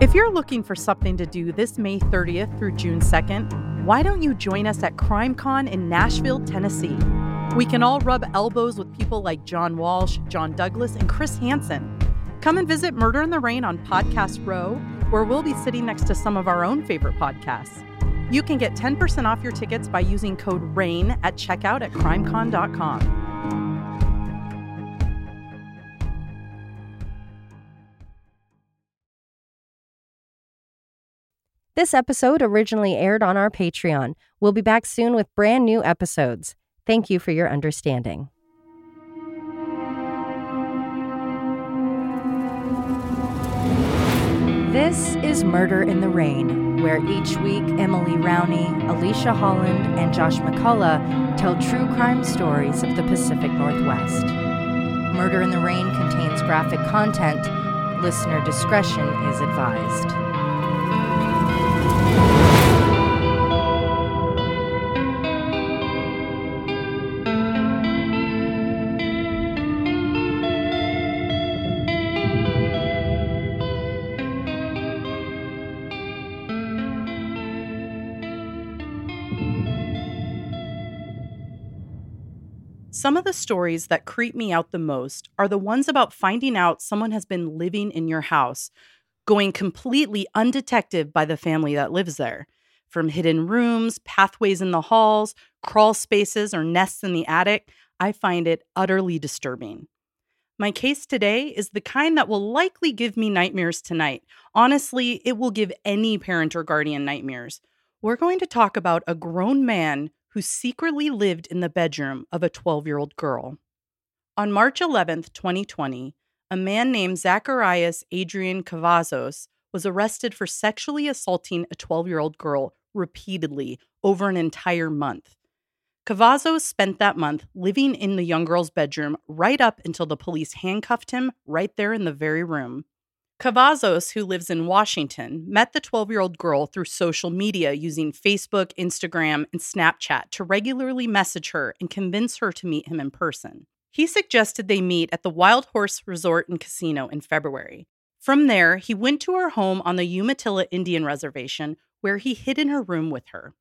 If you're looking for something to do this May 30th through June 2nd, why don't you join us at CrimeCon in Nashville, Tennessee? We can all rub elbows with people like John Walsh, John Douglas, and Chris Hansen. Come and visit Murder in the Rain on Podcast Row, where we'll be sitting next to some of our own favorite podcasts. You can get 10% off your tickets by using code RAIN at checkout at crimecon.com. This episode originally aired on our Patreon. We'll be back soon with brand new episodes. Thank you for your understanding. This is Murder in the Rain, where each week Emily Rowney, Alicia Holland, and Josh McCullough tell true crime stories of the Pacific Northwest. Murder in the Rain contains graphic content. Listener discretion is advised. Some of the stories that creep me out the most are the ones about finding out someone has been living in your house, going completely undetected by the family that lives there. From hidden rooms, pathways in the halls, crawl spaces, or nests in the attic, I find it utterly disturbing. My case today is the kind that will likely give me nightmares tonight. Honestly, it will give any parent or guardian nightmares. We're going to talk about a grown man who secretly lived in the bedroom of a 12 year old girl. On March 11, 2020, a man named Zacharias Adrian Cavazos was arrested for sexually assaulting a 12 year old girl repeatedly over an entire month. Cavazos spent that month living in the young girl's bedroom right up until the police handcuffed him right there in the very room. Cavazos, who lives in Washington, met the 12 year old girl through social media using Facebook, Instagram, and Snapchat to regularly message her and convince her to meet him in person. He suggested they meet at the Wild Horse Resort and Casino in February. From there, he went to her home on the Umatilla Indian Reservation, where he hid in her room with her.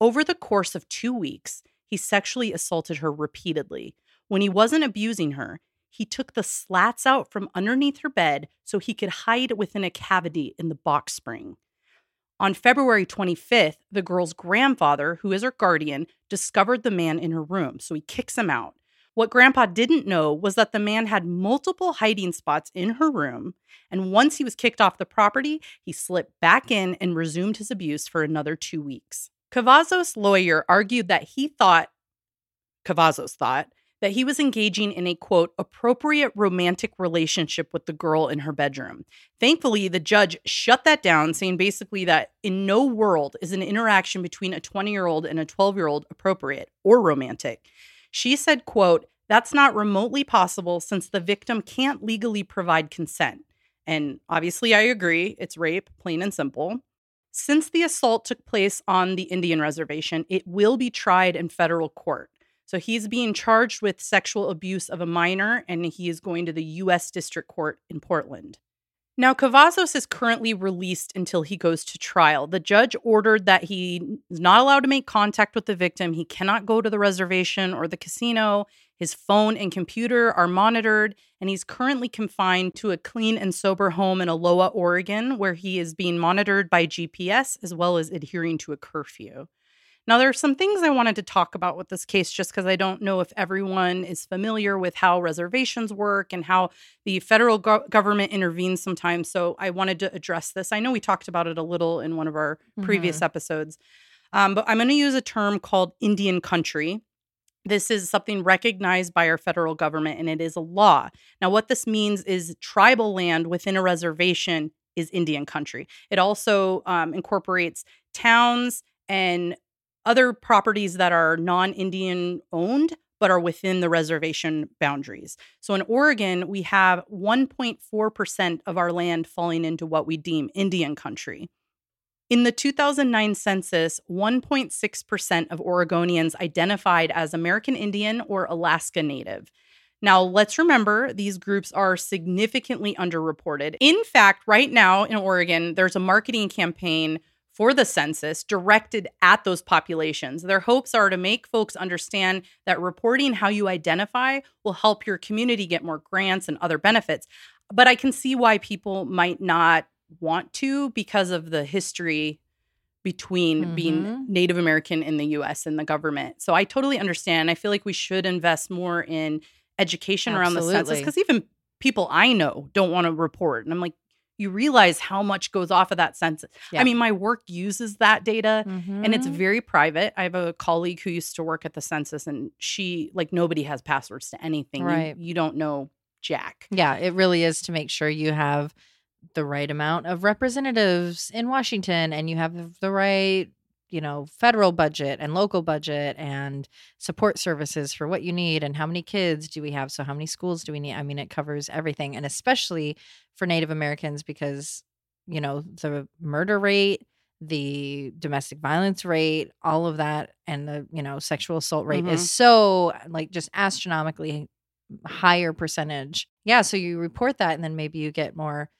Over the course of two weeks, he sexually assaulted her repeatedly. When he wasn't abusing her, he took the slats out from underneath her bed so he could hide within a cavity in the box spring. On February 25th, the girl's grandfather, who is her guardian, discovered the man in her room, so he kicks him out. What grandpa didn't know was that the man had multiple hiding spots in her room, and once he was kicked off the property, he slipped back in and resumed his abuse for another two weeks. Cavazos' lawyer argued that he thought, Cavazos thought, that he was engaging in a quote, appropriate romantic relationship with the girl in her bedroom. Thankfully, the judge shut that down, saying basically that in no world is an interaction between a 20 year old and a 12 year old appropriate or romantic. She said, quote, that's not remotely possible since the victim can't legally provide consent. And obviously, I agree. It's rape, plain and simple. Since the assault took place on the Indian reservation, it will be tried in federal court. So he's being charged with sexual abuse of a minor and he is going to the U.S. District Court in Portland. Now, Cavazos is currently released until he goes to trial. The judge ordered that he is not allowed to make contact with the victim. He cannot go to the reservation or the casino. His phone and computer are monitored, and he's currently confined to a clean and sober home in Aloha, Oregon, where he is being monitored by GPS as well as adhering to a curfew. Now, there are some things I wanted to talk about with this case just because I don't know if everyone is familiar with how reservations work and how the federal go- government intervenes sometimes. So I wanted to address this. I know we talked about it a little in one of our mm-hmm. previous episodes, um, but I'm going to use a term called Indian country. This is something recognized by our federal government and it is a law. Now, what this means is tribal land within a reservation is Indian country. It also um, incorporates towns and other properties that are non Indian owned but are within the reservation boundaries. So in Oregon, we have 1.4% of our land falling into what we deem Indian country. In the 2009 census, 1.6% of Oregonians identified as American Indian or Alaska Native. Now, let's remember these groups are significantly underreported. In fact, right now in Oregon, there's a marketing campaign for the census directed at those populations. Their hopes are to make folks understand that reporting how you identify will help your community get more grants and other benefits. But I can see why people might not want to because of the history between Mhm. being Native American in the US and the government. So I totally understand. I feel like we should invest more in education around the census because even people I know don't want to report. And I'm like, you realize how much goes off of that census. Yeah. I mean, my work uses that data and it's Mhm. very private. I have a colleague who used to work at the census and she like nobody has passwords to anything. You- Right. You, don't know jack. Yeah, it really is to make sure you have the right amount of representatives in Washington and you have the right, you know, federal budget and local budget and support services for what you need and how many kids do we have? So, how many schools do we need? I mean, it covers everything. And especially for Native Americans because, you know, the murder rate, the domestic violence rate, all of that, and the, you know, sexual assault rate Mhm. is so like just astronomically higher percentage. Yeah, so you report that and then maybe you get more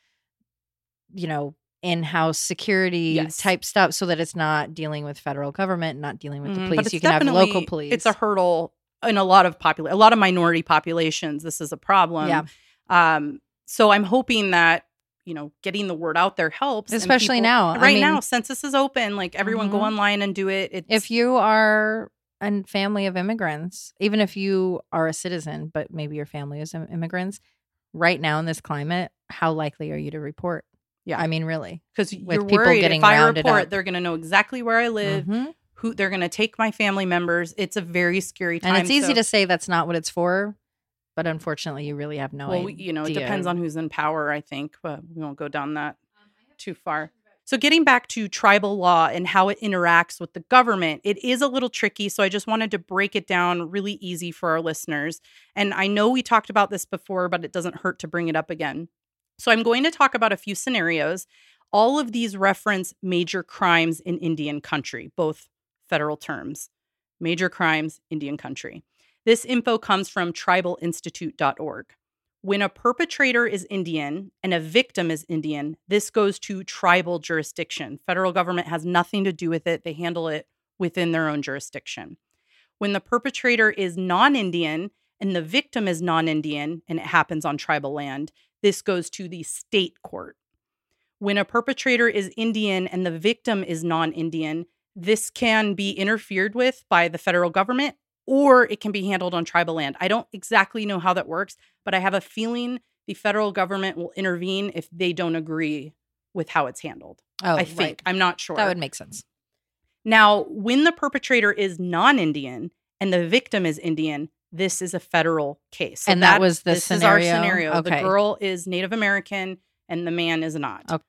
you know, in-house security Yes. type stuff so that it's not dealing with federal government, not dealing with Mhm, the but police. You can have local police. It's a hurdle in a lot of popula- a lot of minority populations. This is a problem. Yeah. Um, so I'm hoping that you know getting the word out there helps, Especially people- now. I Right mean- now, census is open. Like everyone, go Mhm. online and do it. It's, if you are a family of immigrants, even if you are a citizen, but maybe your family is im- immigrants, right now in this climate, how likely are you to report? Yeah. I mean, really. because you're people worried getting if I report, up. they're going to know exactly where I live. Mhm. Who they're going to take my family members. It's a very scary time. And it's easy so- to say that's not what it's for, but unfortunately, you really have no well, idea. you know, it depends on who's in power. I think, but we won't go down that too far. So, getting back to tribal law and how it interacts with the government, it is a little tricky. So, I just wanted to break it down really easy for our listeners. And I know we talked about this before, but it doesn't hurt to bring it up again. So, I'm going to talk about a few scenarios. All of these reference major crimes in Indian country, both federal terms. Major crimes, Indian country. This info comes from tribalinstitute.org. When a perpetrator is Indian and a victim is Indian, this goes to tribal jurisdiction. Federal government has nothing to do with it. They handle it within their own jurisdiction. When the perpetrator is non Indian and the victim is non Indian and it happens on tribal land, this goes to the state court. When a perpetrator is Indian and the victim is non Indian, this can be interfered with by the federal government or it can be handled on tribal land. I don't exactly know how that works, but I have a feeling the federal government will intervene if they don't agree with how it's handled. oh, I think. right. I'm not sure. That would make sense. Now, when the perpetrator is non Indian and the victim is Indian, this is a federal case. So And that was the this is our scenario? scenario. The girl is Native American and the man is not. Okay.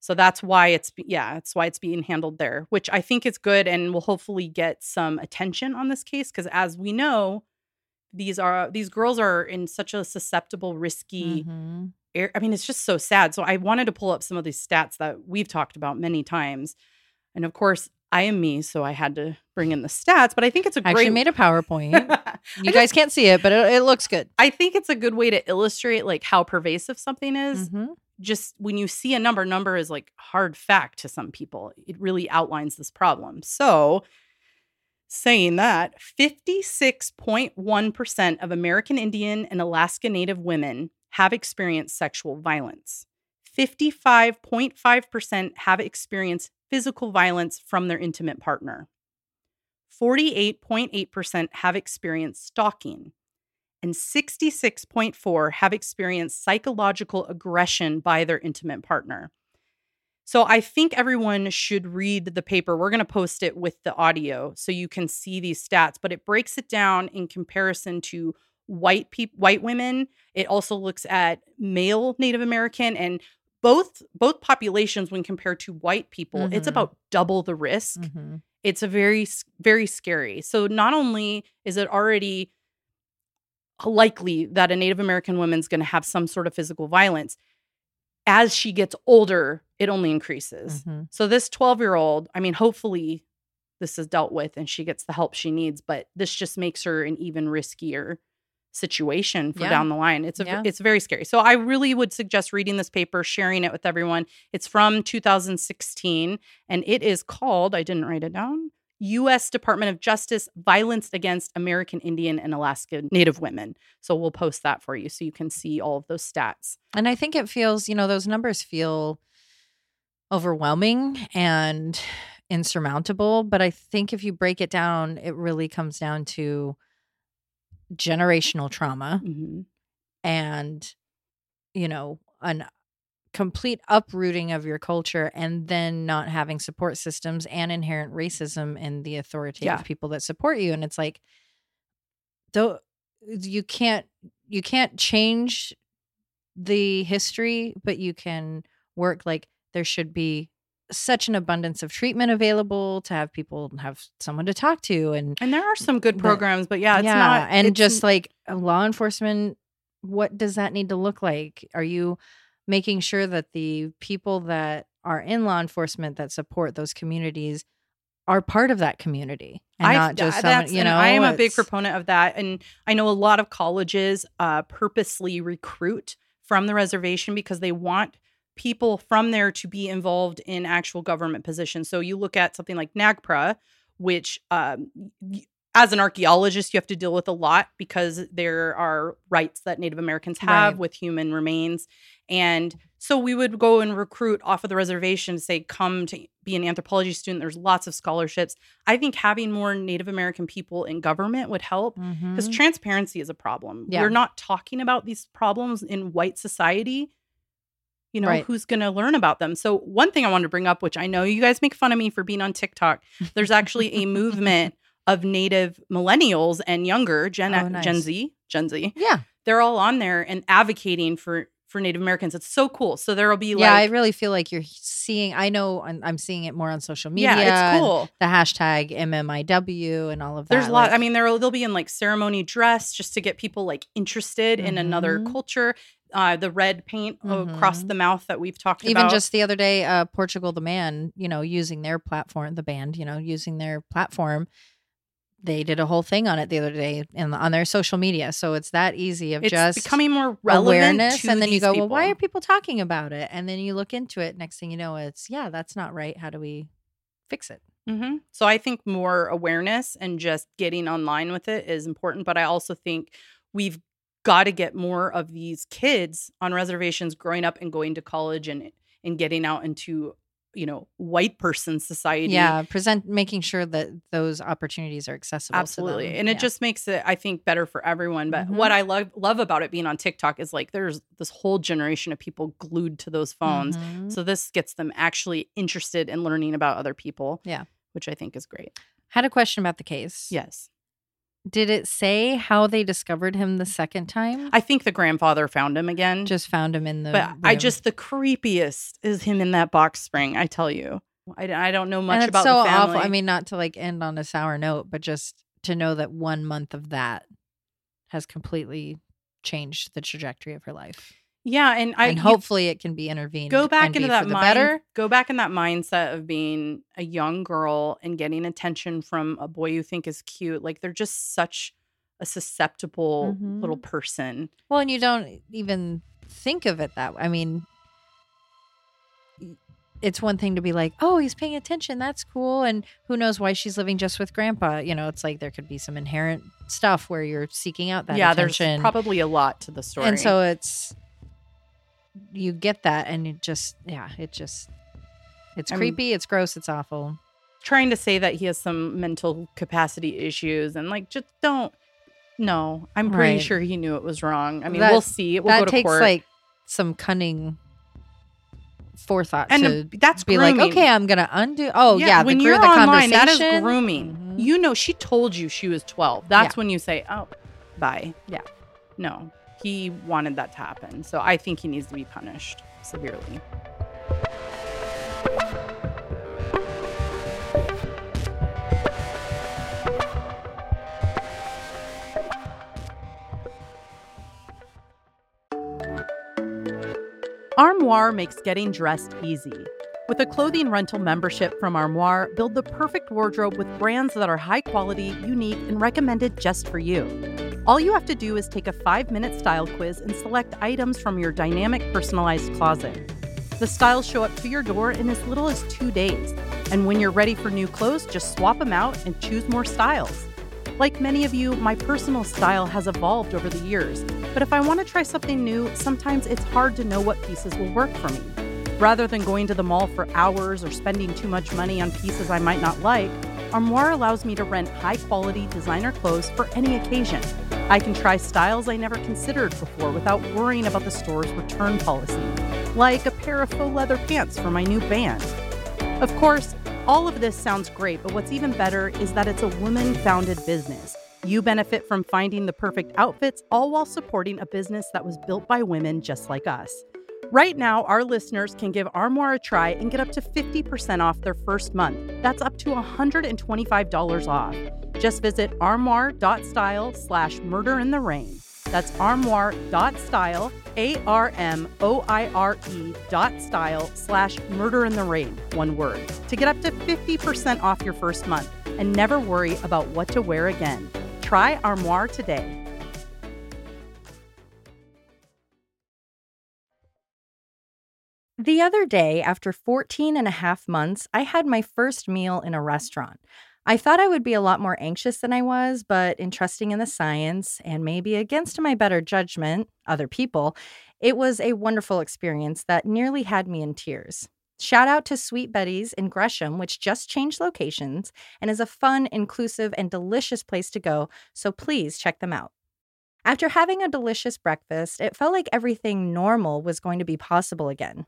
So that's why it's yeah, that's why it's being handled there, which I think is good and will hopefully get some attention on this case because as we know, these are these girls are in such a susceptible, risky Mhm. air. I mean, it's just so sad. So I wanted to pull up some of these stats that we've talked about many times. And of course, I am me, so I had to bring in the stats, but I think it's a I great. actually made a PowerPoint. You just- guys can't see it, but it, it looks good. I think it's a good way to illustrate like how pervasive something is. Mhm. Just when you see a number, number is like hard fact to some people. It really outlines this problem. So, saying that, 56.1% of American Indian and Alaska Native women have experienced sexual violence. 55.5% have experienced physical violence from their intimate partner. 48.8% have experienced stalking and 66.4 have experienced psychological aggression by their intimate partner. So I think everyone should read the paper. We're going to post it with the audio so you can see these stats, but it breaks it down in comparison to white people white women. It also looks at male Native American and both both populations when compared to white people, it's Mhm. about double the risk Mhm. it's a very very scary so not only is it already likely that a native american woman's going to have some sort of physical violence as she gets older it only increases Mhm. so this 12 year old i mean hopefully this is dealt with and she gets the help she needs but this just makes her an even riskier situation for Yeah. down the line. It's a Yeah. it's very scary. So I really would suggest reading this paper, sharing it with everyone. It's from 2016 and it is called, I didn't write it down, US Department of Justice Violence Against American Indian and Alaska Native Women. So we'll post that for you so you can see all of those stats. And I think it feels, you know, those numbers feel overwhelming and insurmountable. But I think if you break it down, it really comes down to generational trauma Mhm. and, you know, an complete uprooting of your culture and then not having support systems and inherent racism in the authoritative Yeah. people that support you. And it's like, though you can't you can't change the history, but you can work like there should be such an abundance of treatment available to have people have someone to talk to and And there are some good programs, but yeah, it's not and just like uh, law enforcement what does that need to look like? Are you making sure that the people that are in law enforcement that support those communities are part of that community and I- not just someone, you know I am a big proponent of that, and I know a lot of colleges uh, purposely recruit from the reservation because they want people from there to be involved in actual government positions. So you look at something like NAGPRA, which um, as an archaeologist, you have to deal with a lot because there are rights that Native Americans have Right. with human remains. And so we would go and recruit off of the reservation to say, come to be an anthropology student. There's lots of scholarships. I think having more Native American people in government would help because Mhm. transparency is a problem. Yeah. We're not talking about these problems in white society. You know, Right. who's going to learn about them? So, one thing I wanted to bring up, which I know you guys make fun of me for being on TikTok, there's actually a movement of Native millennials and younger Gen Oh, nice. Gen Z, Gen Z. yeah They're all on there and advocating for for Native Americans. It's so cool. So there'll be like, yeah i really feel like you're seeing i know i'm, I'm seeing it more on social media yeah, it's cool. the hashtag mmiw and all of that There's a lot. like- I mean, there they'll be in like ceremony dress just to get people like interested in another Mhm. culture. Uh, the red paint across Mhm. the mouth that we've talked even about. Even just the other day uh portugal the man you know using their platform the band you know using their platform they did a whole thing on it the other day in, on their social media. So it's that easy of it's just becoming more relevant awareness and then you go well why are people talking about it? And then you look into it next thing you know it's yeah that's not right. How do we fix it? Hmm So I think more awareness and just getting online with it is important. But I also think we've got to get more of these kids on reservations growing up and going to college and and getting out into you know white person society. yeah present making sure that those opportunities are accessible to Absolutely. them. And it just makes it, I think, better for everyone. But Mhm. what I love love about it being on TikTok is like there's this whole generation of people glued to those phones. Mhm. So this gets them actually interested in learning about other people. Yeah. Which I think is great. had a question about the case Yes. Did it say how they discovered him the second time I think the grandfather found him again. just found him in the but I just the creepiest is him in that box spring, I tell you. I, I don't know much about so the family. awful. I mean, not to like end on a sour note, but just to know that one month of that has completely changed the trajectory of her life. Yeah, and I and hopefully it can be intervened. go back and into be that mind, better. go back in that mindset of being a young girl and getting attention from a boy you think is cute like they're just such a susceptible Mhm. little person Well, and you don't even think of it that way. I mean, it's one thing to be like, oh, he's paying attention. That's cool. And who knows why she's living just with grandpa? You know, it's like there could be some inherent stuff where you're seeking out that yeah attention. there's probably a lot to the story and so it's you get that and it just yeah it just it's I'm- creepy it's gross it's awful trying to say that he has some mental capacity issues and like just don't no i'm pretty Right. sure he knew it was wrong i mean That- we'll see we'll that go to takes court like some cunning forethought and to that's be grooming. like okay i'm gonna undo oh yeah, when the, you're the online, that is grooming. Mhm. You know, she told you she was 12. That's Yeah. when you say, "Oh, bye." Yeah. No, he wanted that to happen, so I think he needs to be punished severely. Armoire makes getting dressed easy. With a clothing rental membership from Armoire, build the perfect wardrobe with brands that are high quality, unique, and recommended just for you. All you have to do is take a five minute style quiz and select items from your dynamic personalized closet. The styles show up to your door in as little as two days. And when you're ready for new clothes, just swap them out and choose more styles. Like many of you, my personal style has evolved over the years, but if I want to try something new, sometimes it's hard to know what pieces will work for me. Rather than going to the mall for hours or spending too much money on pieces I might not like, Armoire allows me to rent high quality designer clothes for any occasion. I can try styles I never considered before without worrying about the store's return policy, like a pair of faux leather pants for my new band. Of course, all of this sounds great, but what's even better is that it's a woman founded business. You benefit from finding the perfect outfits, all while supporting a business that was built by women just like us. Right now, our listeners can give Armoire a try and get up to 50% off their first month. That's up to $125 off. Just visit armoire.style slash murder in the rain. That's armoire.style, A R M O I R E dot style slash murder in the rain, one word, to get up to 50% off your first month and never worry about what to wear again. Try Armoire today. The other day, after 14 and a half months, I had my first meal in a restaurant. I thought I would be a lot more anxious than I was, but in trusting in the science and maybe against my better judgment, other people, it was a wonderful experience that nearly had me in tears. Shout out to Sweet Betty's in Gresham, which just changed locations and is a fun, inclusive, and delicious place to go, so please check them out. After having a delicious breakfast, it felt like everything normal was going to be possible again.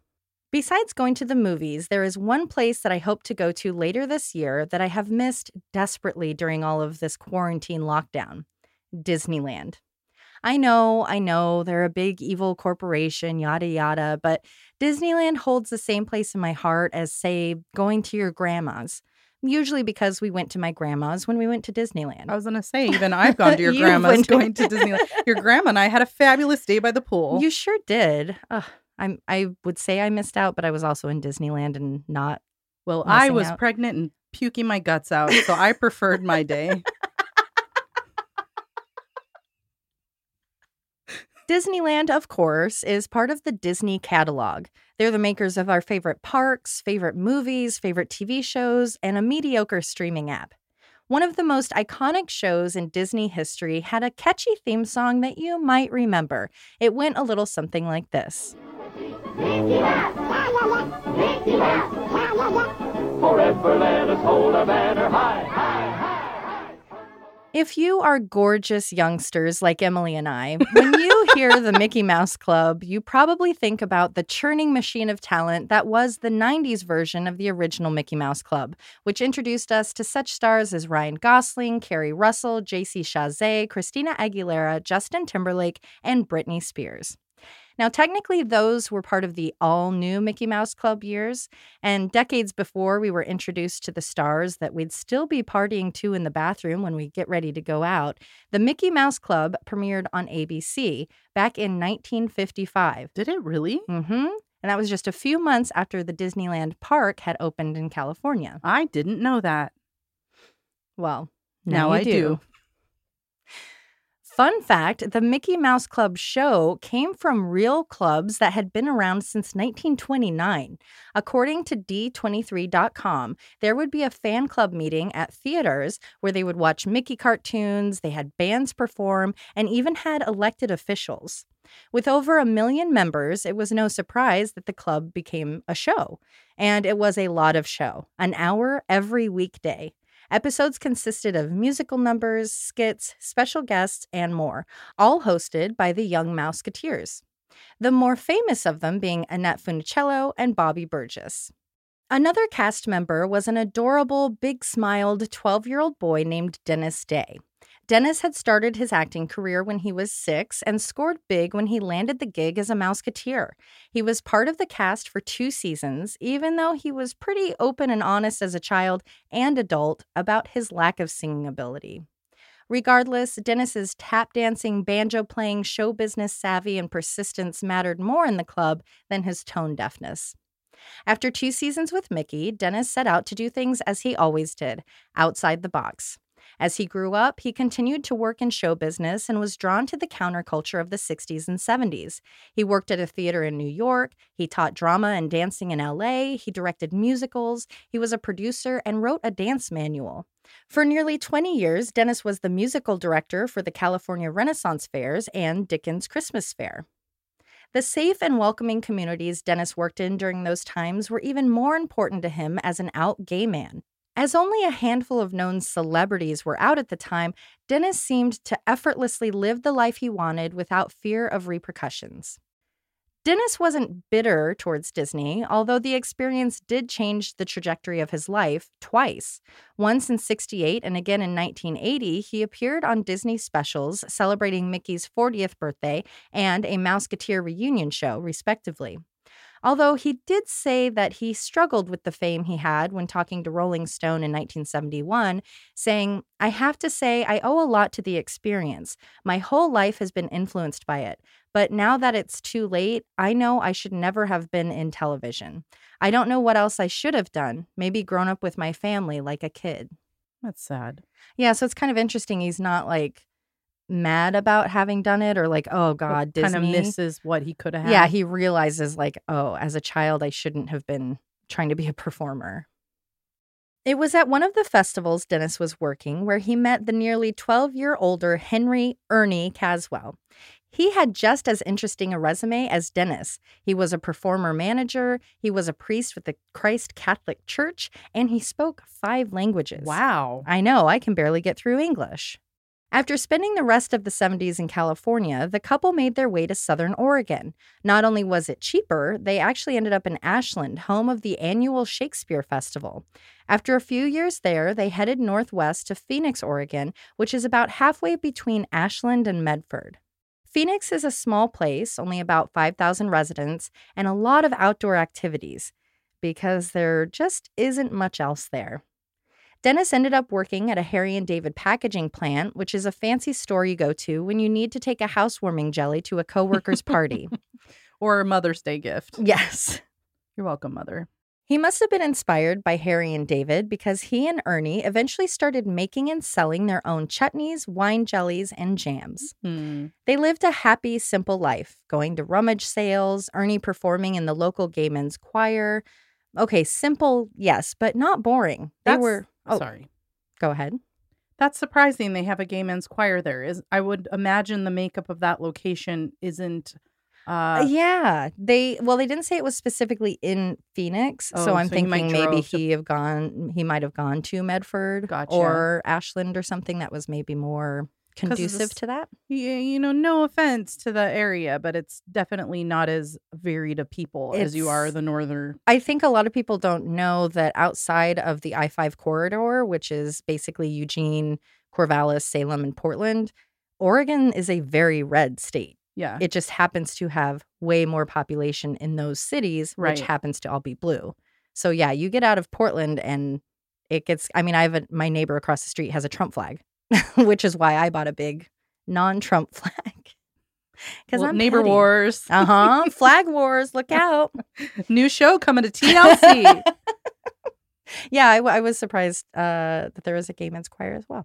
Besides going to the movies, there is one place that I hope to go to later this year that I have missed desperately during all of this quarantine lockdown Disneyland. I know, I know, they're a big evil corporation, yada yada, but Disneyland holds the same place in my heart as, say, going to your grandma's. Usually because we went to my grandma's when we went to Disneyland. I was going to say, even I've gone to your grandma's going to Disneyland. Your grandma and I had a fabulous day by the pool. You sure did. Ugh, I'm I would say I missed out, but I was also in Disneyland and not. Well, I was out. pregnant and puking my guts out, so I preferred my day. Disneyland, of course, is part of the Disney catalog. They're the makers of our favorite parks, favorite movies, favorite TV shows, and a mediocre streaming app. One of the most iconic shows in Disney history had a catchy theme song that you might remember. It went a little something like this. Forever let us hold our banner high, high, high. If you are gorgeous youngsters like Emily and I, when you hear the Mickey Mouse Club, you probably think about the churning machine of talent that was the 90s version of the original Mickey Mouse Club, which introduced us to such stars as Ryan Gosling, Keri Russell, JC Chasez, Christina Aguilera, Justin Timberlake, and Britney Spears. Now, technically, those were part of the all new Mickey Mouse Club years. And decades before we were introduced to the stars that we'd still be partying to in the bathroom when we get ready to go out, the Mickey Mouse Club premiered on ABC back in 1955. Did it really? Mm hmm. And that was just a few months after the Disneyland park had opened in California. I didn't know that. Well, now, now I do. do. Fun fact the Mickey Mouse Club show came from real clubs that had been around since 1929. According to D23.com, there would be a fan club meeting at theaters where they would watch Mickey cartoons, they had bands perform, and even had elected officials. With over a million members, it was no surprise that the club became a show. And it was a lot of show, an hour every weekday. Episodes consisted of musical numbers, skits, special guests, and more, all hosted by the Young Mouseketeers. The more famous of them being Annette Funicello and Bobby Burgess. Another cast member was an adorable, big smiled 12 year old boy named Dennis Day. Dennis had started his acting career when he was six and scored big when he landed the gig as a Mouseketeer. He was part of the cast for two seasons, even though he was pretty open and honest as a child and adult about his lack of singing ability. Regardless, Dennis's tap dancing, banjo playing, show business savvy, and persistence mattered more in the club than his tone deafness. After two seasons with Mickey, Dennis set out to do things as he always did, outside the box. As he grew up, he continued to work in show business and was drawn to the counterculture of the 60s and 70s. He worked at a theater in New York, he taught drama and dancing in LA, he directed musicals, he was a producer, and wrote a dance manual. For nearly 20 years, Dennis was the musical director for the California Renaissance Fairs and Dickens Christmas Fair. The safe and welcoming communities Dennis worked in during those times were even more important to him as an out gay man. As only a handful of known celebrities were out at the time, Dennis seemed to effortlessly live the life he wanted without fear of repercussions. Dennis wasn't bitter towards Disney, although the experience did change the trajectory of his life twice. Once in 68 and again in 1980, he appeared on Disney specials celebrating Mickey's 40th birthday and a Mouseketeer reunion show, respectively. Although he did say that he struggled with the fame he had when talking to Rolling Stone in 1971, saying, I have to say, I owe a lot to the experience. My whole life has been influenced by it. But now that it's too late, I know I should never have been in television. I don't know what else I should have done. Maybe grown up with my family like a kid. That's sad. Yeah, so it's kind of interesting. He's not like mad about having done it or like, oh God, Disney. Kind of misses what he could have. Yeah, he realizes like, oh, as a child, I shouldn't have been trying to be a performer. It was at one of the festivals Dennis was working where he met the nearly 12 year older Henry Ernie Caswell. He had just as interesting a resume as Dennis. He was a performer manager, he was a priest with the Christ Catholic Church, and he spoke five languages. Wow. I know, I can barely get through English. After spending the rest of the 70s in California, the couple made their way to Southern Oregon. Not only was it cheaper, they actually ended up in Ashland, home of the annual Shakespeare Festival. After a few years there, they headed northwest to Phoenix, Oregon, which is about halfway between Ashland and Medford. Phoenix is a small place, only about 5,000 residents, and a lot of outdoor activities because there just isn't much else there. Dennis ended up working at a Harry and David packaging plant, which is a fancy store you go to when you need to take a housewarming jelly to a coworker's party. or a Mother's Day gift. Yes. You're welcome, Mother. He must have been inspired by Harry and David because he and Ernie eventually started making and selling their own chutneys, wine jellies, and jams. Hmm. They lived a happy, simple life, going to rummage sales, Ernie performing in the local gay men's choir. Okay, simple, yes, but not boring. They That's- were. Oh, Sorry. go ahead. That's surprising they have a gay men's choir there. Is I would imagine the makeup of that location isn't uh yeah, they well, they didn't say it was specifically in Phoenix, Oh, so I'm so he thinking maybe drove to- he have gone, he might have gone to Medford Gotcha. or Ashland or something that was maybe more conducive to that. yeah, you know, no offense to the area, but it's definitely not as varied of people as you are the northern I think a lot of people don't know that outside of the I 5 corridor, which is basically Eugene, Corvallis, Salem, and Portland, Oregon is a very red state. yeah. It just happens to have way more population in those cities, Right. which happens to all be blue. So, yeah, you get out of Portland and it gets, I mean, I have a, my neighbor across the street has a Trump flag, which is why I bought a big non Trump flag. Because Well, I'm neighbor petty. wars. Uh huh. Flag wars. Look out. New show coming to TLC. yeah, I was surprised uh, that there was a gay men's choir as well.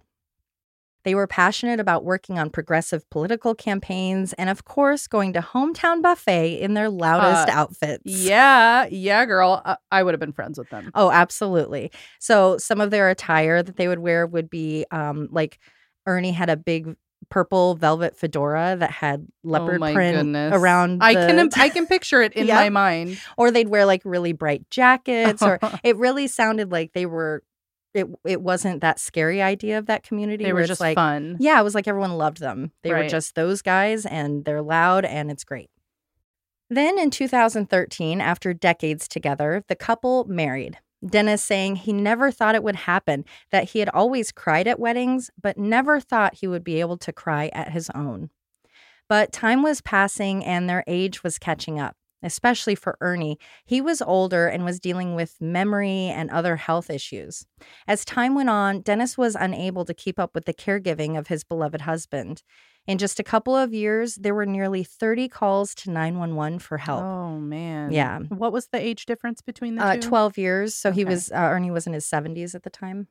They were passionate about working on progressive political campaigns and, of course, going to Hometown Buffet in their loudest Uh, outfits. yeah, yeah, girl. I, I would have been friends with them. Oh, absolutely. So, some of their attire that they would wear would be um, like Ernie had a big purple velvet fedora that had leopard oh my print goodness. around. I the- can I can picture it in Yep. my mind. or they'd wear like really bright jackets, or it really sounded like they were. It it wasn't that scary idea of that community. they were just like, fun. Yeah, it was like everyone loved them. They were just those guys, and they're loud, and it's great. Then in 2013, after decades together, the couple married. Dennis saying he never thought it would happen, that he had always cried at weddings, but never thought he would be able to cry at his own. But time was passing and their age was catching up, especially for Ernie. He was older and was dealing with memory and other health issues. As time went on, Dennis was unable to keep up with the caregiving of his beloved husband. In just a couple of years, there were nearly 30 calls to 911 for help. Oh man. Yeah. What was the age difference between the Uh, two? 12 years. So he was, uh, Ernie was in his 70s at the time.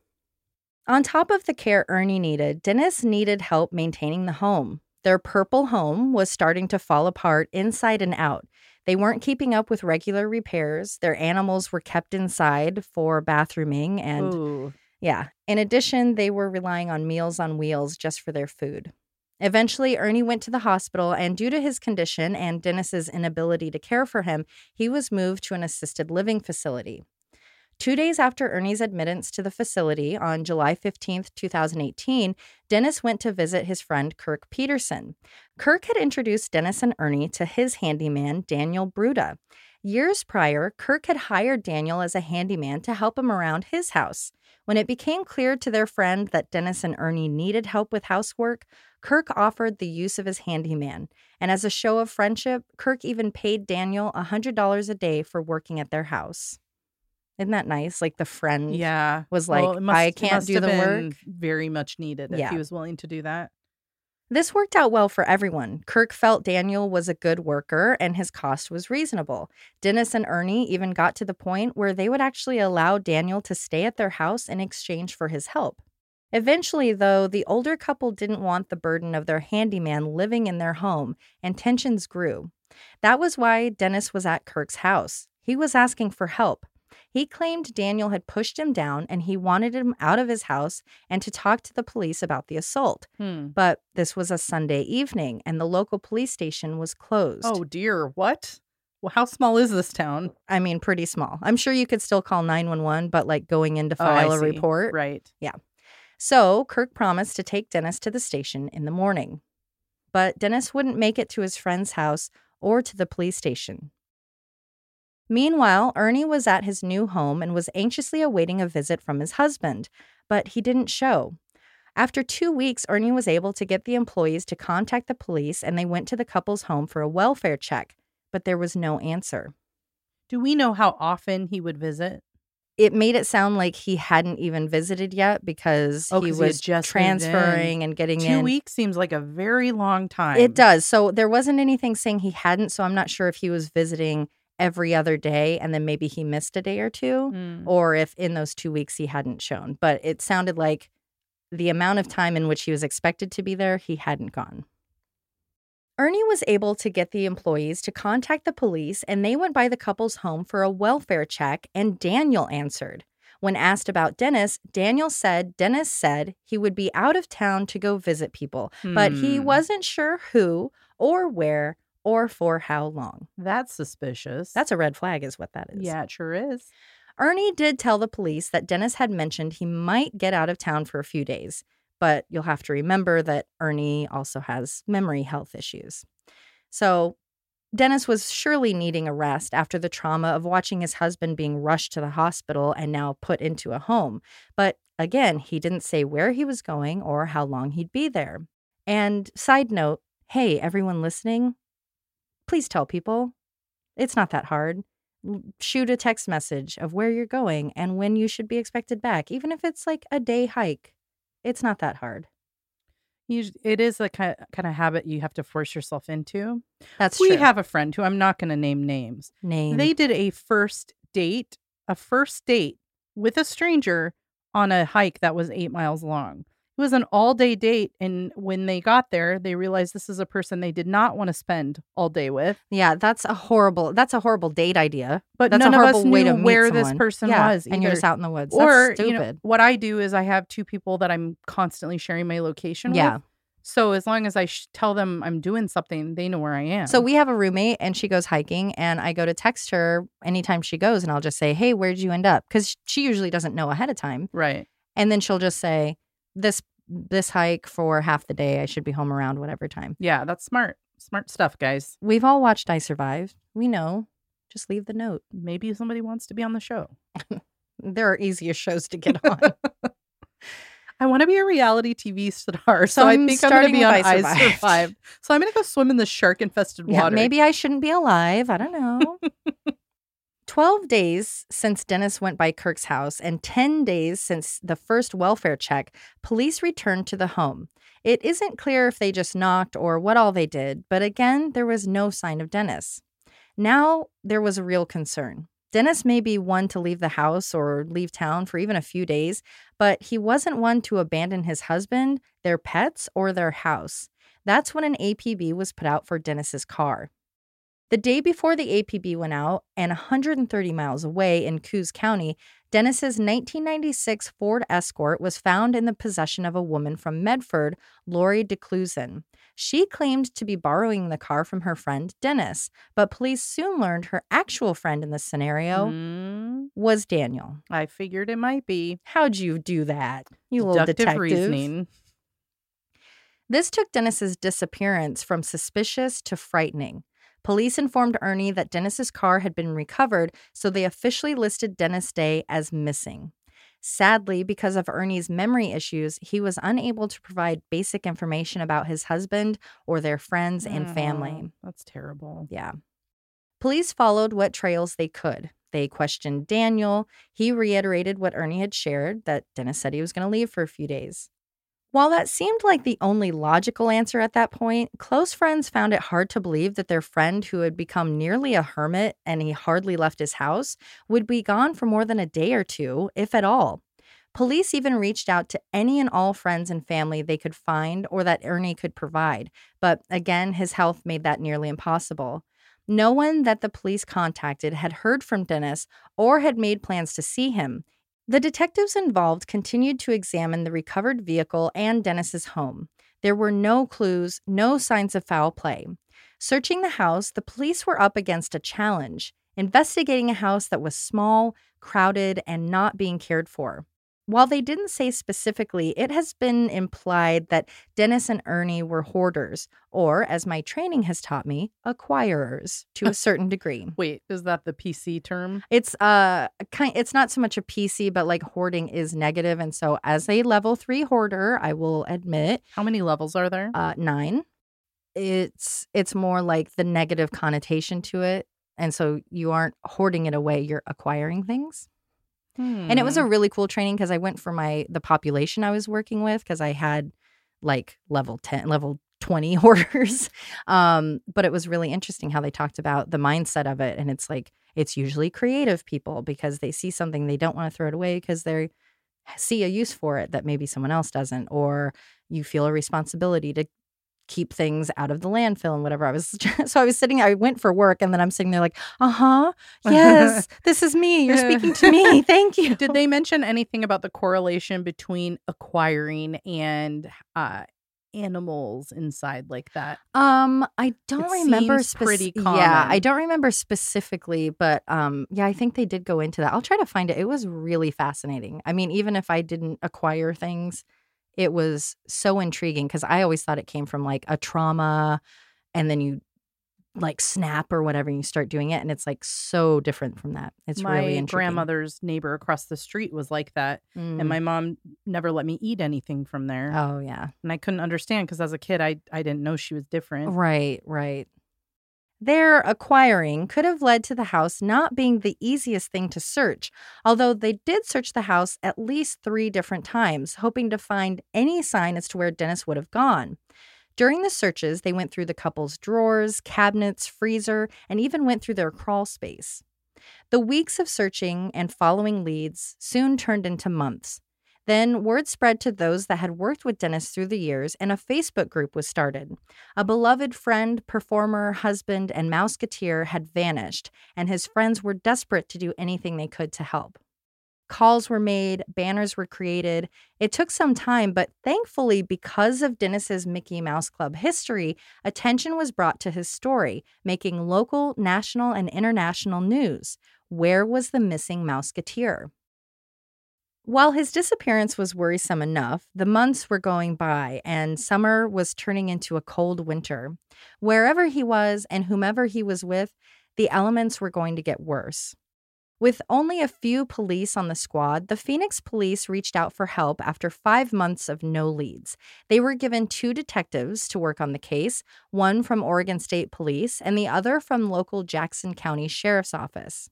On top of the care Ernie needed, Dennis needed help maintaining the home. Their purple home was starting to fall apart inside and out. They weren't keeping up with regular repairs. Their animals were kept inside for bathrooming and Ooh. yeah. In addition, they were relying on Meals on Wheels just for their food. Eventually, Ernie went to the hospital, and due to his condition and Dennis's inability to care for him, he was moved to an assisted living facility. Two days after Ernie's admittance to the facility on July 15, 2018, Dennis went to visit his friend Kirk Peterson. Kirk had introduced Dennis and Ernie to his handyman, Daniel Bruda. Years prior, Kirk had hired Daniel as a handyman to help him around his house. When it became clear to their friend that Dennis and Ernie needed help with housework, Kirk offered the use of his handyman. And as a show of friendship, Kirk even paid Daniel $100 a day for working at their house. Isn't that nice? Like the friend Yeah. was like, it must- I can't do the work. Very much needed if Yeah. he was willing to do that. This worked out well for everyone. Kirk felt Daniel was a good worker and his cost was reasonable. Dennis and Ernie even got to the point where they would actually allow Daniel to stay at their house in exchange for his help. Eventually, though, the older couple didn't want the burden of their handyman living in their home, and tensions grew. That was why Dennis was at Kirk's house. He was asking for help. He claimed Daniel had pushed him down and he wanted him out of his house and to talk to the police about the assault. Hmm. But this was a Sunday evening and the local police station was closed. Oh dear, what? Well, how small is this town? I mean, pretty small. I'm sure you could still call 911, but like going in to Oh, file a see. report. Right. Yeah. So Kirk promised to take Dennis to the station in the morning. But Dennis wouldn't make it to his friend's house or to the police station. Meanwhile, Ernie was at his new home and was anxiously awaiting a visit from his husband, but he didn't show. After two weeks, Ernie was able to get the employees to contact the police and they went to the couple's home for a welfare check, but there was no answer. Do we know how often he would visit? It made it sound like he hadn't even visited yet because Oh, he was just transferring and getting Two in. weeks seems like a very long time. It does. So there wasn't anything saying he hadn't. So I'm not sure if he was visiting every other day and then maybe he missed a day or two, Mm. or if in those two weeks he hadn't shown. But it sounded like the amount of time in which he was expected to be there, he hadn't gone. Ernie was able to get the employees to contact the police and they went by the couple's home for a welfare check, and Daniel answered. When asked about Dennis, Daniel said Dennis said he would be out of town to go visit people, but he Hmm. wasn't sure who or where or for how long. That's suspicious. That's a red flag, is what that is. yeah, it sure is. Ernie did tell the police that Dennis had mentioned he might get out of town for a few days, but you'll have to remember that Ernie also has memory health issues. So, Dennis was surely needing a rest after the trauma of watching his husband being rushed to the hospital and now put into a home. But again, he didn't say where he was going or how long he'd be there. And side note hey, everyone listening, please tell people. It's not that hard shoot a text message of where you're going and when you should be expected back, even if it's like a day hike. It's not that hard. You, it is a kind kind of habit you have to force yourself into. That's we true. have a friend who I'm not going to name names. name. They did a first date, a first date with a stranger on a hike that was eight miles long. It was an all day date. And when they got there, they realized this is a person they did not want to spend all day with. yeah, that's a horrible. That's a horrible date idea. But That's none a of horrible us way knew to meet where this person Yeah, was. and you're just out in the woods. or, that's you know, stupid. what I do is I have two people that I'm constantly sharing my location with. yeah. with. So as long as I sh- tell them I'm doing something, they know where I am. So we have a roommate and she goes hiking and I go to text her anytime she goes and I'll just say, "Hey, where'd you end up?" cuz she usually doesn't know ahead of time. right. And then she'll just say, "This this hike for half the day. I should be home around whatever time." Yeah, that's smart. Smart stuff, guys. We've all watched I Survive. We know. Just leave the note. Maybe somebody wants to be on the show. There are easier shows to get on. I want to be a reality TV star, so, So I think I'm going to be on I I Survived. Survived. So I'm going to go swim in the shark infested yeah, water. maybe I shouldn't be alive. I don't know. 12 days since Dennis went by Kirk's house and 10 days since the first welfare check, police returned to the home. It isn't clear if they just knocked or what all they did, but again, there was no sign of Dennis. Now there was a real concern. Dennis may be one to leave the house or leave town for even a few days, but he wasn't one to abandon his husband, their pets, or their house. That's when an APB was put out for Dennis's car. The day before the APB went out, and 130 miles away in Coos County, Dennis's 1996 Ford Escort was found in the possession of a woman from Medford, Lori DeClusen. She claimed to be borrowing the car from her friend Dennis, but police soon learned her actual friend in the scenario Mm, was Daniel. I figured it might be How'd you do that? You little deductive detective. reasoning. This took Dennis's disappearance from suspicious to frightening. Police informed Ernie that Dennis's car had been recovered, so they officially listed Dennis Day as missing. Sadly, because of Ernie's memory issues, he was unable to provide basic information about his husband or their friends and family. That's terrible. Yeah. Police followed what trails they could. They questioned Daniel. He reiterated what Ernie had shared that Dennis said he was going to leave for a few days. While that seemed like the only logical answer at that point, close friends found it hard to believe that their friend, who had become nearly a hermit and he hardly left his house, would be gone for more than a day or two, if at all. Police even reached out to any and all friends and family they could find or that Ernie could provide, but again, his health made that nearly impossible. No one that the police contacted had heard from Dennis or had made plans to see him. The detectives involved continued to examine the recovered vehicle and Dennis's home. There were no clues, no signs of foul play. Searching the house, the police were up against a challenge investigating a house that was small, crowded, and not being cared for. While they didn't say specifically, it has been implied that Dennis and Ernie were hoarders, or, as my training has taught me, acquirers to a certain degree. Wait, is that the PC term? It's uh kind it's not so much a PC, but like hoarding is negative. And so as a level three hoarder, I will admit, How many levels are there? uh nine. It's it's more like the negative connotation to it. And so you aren't hoarding it away, you're acquiring things. And it was a Hmm. really cool training because I went for my the population I was working with because I had like level 10, level 20 hoarders. Um, but it was really interesting how they talked about the mindset of it. And it's like it's usually creative people because they see something they don't want to throw it away because they see a use for it that maybe someone else doesn't, or you feel a responsibility to keep things out of the landfill and whatever. I was so I was sitting, I went for work and then I'm sitting there like, uh-huh, yes, this is me. You're speaking to me. Thank you. Did they mention anything about the correlation between acquiring and uh, animals inside like that? Um, I don't It remember. seems pretty Yeah, I don't remember specifically, but um, yeah, I think they did go into that. I'll try to find it. It was really fascinating. I mean, even if I didn't acquire things, it was so intriguing because I always thought it came from like a trauma, and then you like snap or whatever, and you start doing it, and it's like so different from that. It's my really intriguing. My grandmother's neighbor across the street was like that, Mm. and my mom never let me eat anything from there, oh yeah. and I couldn't understand because as a kid, I I didn't know she was different. Right, right. Their acquiring could have led to the house not being the easiest thing to search, although they did search the house at least three different times, hoping to find any sign as to where Dennis would have gone. During the searches, they went through the couple's drawers, cabinets, freezer, and even went through their crawl space. The weeks of searching and following leads soon turned into months. Then word spread to those that had worked with Dennis through the years, and a Facebook group was started. A beloved friend, performer, husband, and mouseketeer had vanished, and his friends were desperate to do anything they could to help. Calls were made, banners were created. It took some time, but thankfully, because of Dennis's Mickey Mouse Club history, attention was brought to his story, making local, national, and international news. Where was the missing mouseketeer? While his disappearance was worrisome enough, the months were going by and summer was turning into a cold winter. Wherever he was and whomever he was with, the elements were going to get worse. With only a few police on the squad, the Phoenix police reached out for help after five months of no leads. They were given two detectives to work on the case, one from Oregon State Police and the other from local Jackson County Sheriff's Office.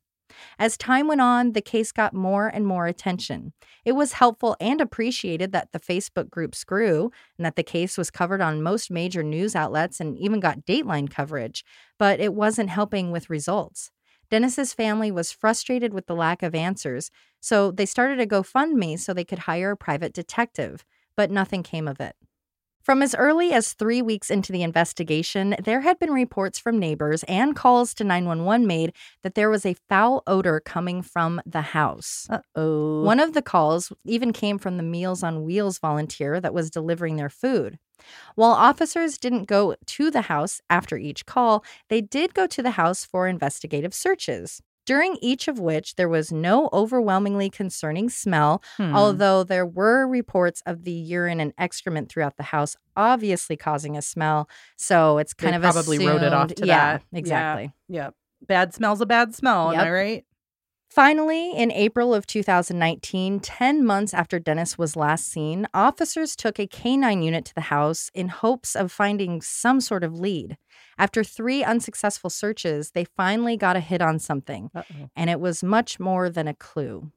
As time went on, the case got more and more attention. It was helpful and appreciated that the Facebook groups grew and that the case was covered on most major news outlets and even got Dateline coverage, but it wasn't helping with results. Dennis's family was frustrated with the lack of answers, so they started a GoFundMe so they could hire a private detective, but nothing came of it. From as early as three weeks into the investigation, there had been reports from neighbors and calls to 911 made that there was a foul odor coming from the house. Uh oh. One of the calls even came from the Meals on Wheels volunteer that was delivering their food. While officers didn't go to the house after each call, they did go to the house for investigative searches during each of which there was no overwhelmingly concerning smell, Hmm. although there were reports of the urine and excrement throughout the house, obviously causing a smell. So it's They kind of probably wrote it off to yeah, that. Exactly. Yep. Bad smell's a bad smell. Am I right? Finally, in April of 2019, 10 months after Dennis was last seen, officers took a canine unit to the house in hopes of finding some sort of lead. After three unsuccessful searches, they finally got a hit on something, Uh-oh. and it was much more than a clue.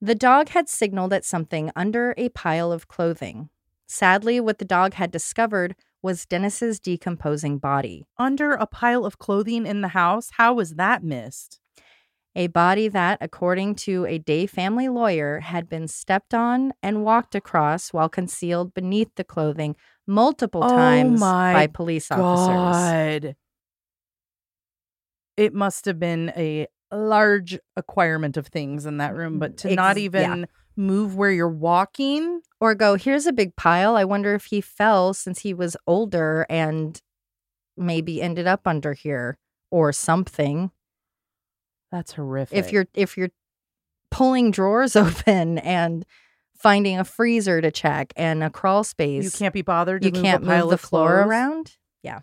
The dog had signaled at something under a pile of clothing. Sadly, what the dog had discovered was Dennis's decomposing body. Under a pile of clothing in the house? How was that missed? A body that, according to a Day family lawyer, had been stepped on and walked across while concealed beneath the clothing multiple Oh times by police officers. God. It must have been a large acquirement of things in that room, but mm, to not even yeah. move where you're walking. Or go, here's a big pile. I wonder if he fell since he was older and maybe ended up under here or something. That's horrific. If you're if you're pulling drawers open and finding a freezer to check and a crawl space. you can't be bothered, to you move can't a pile move the of floor clothes? around. Yeah.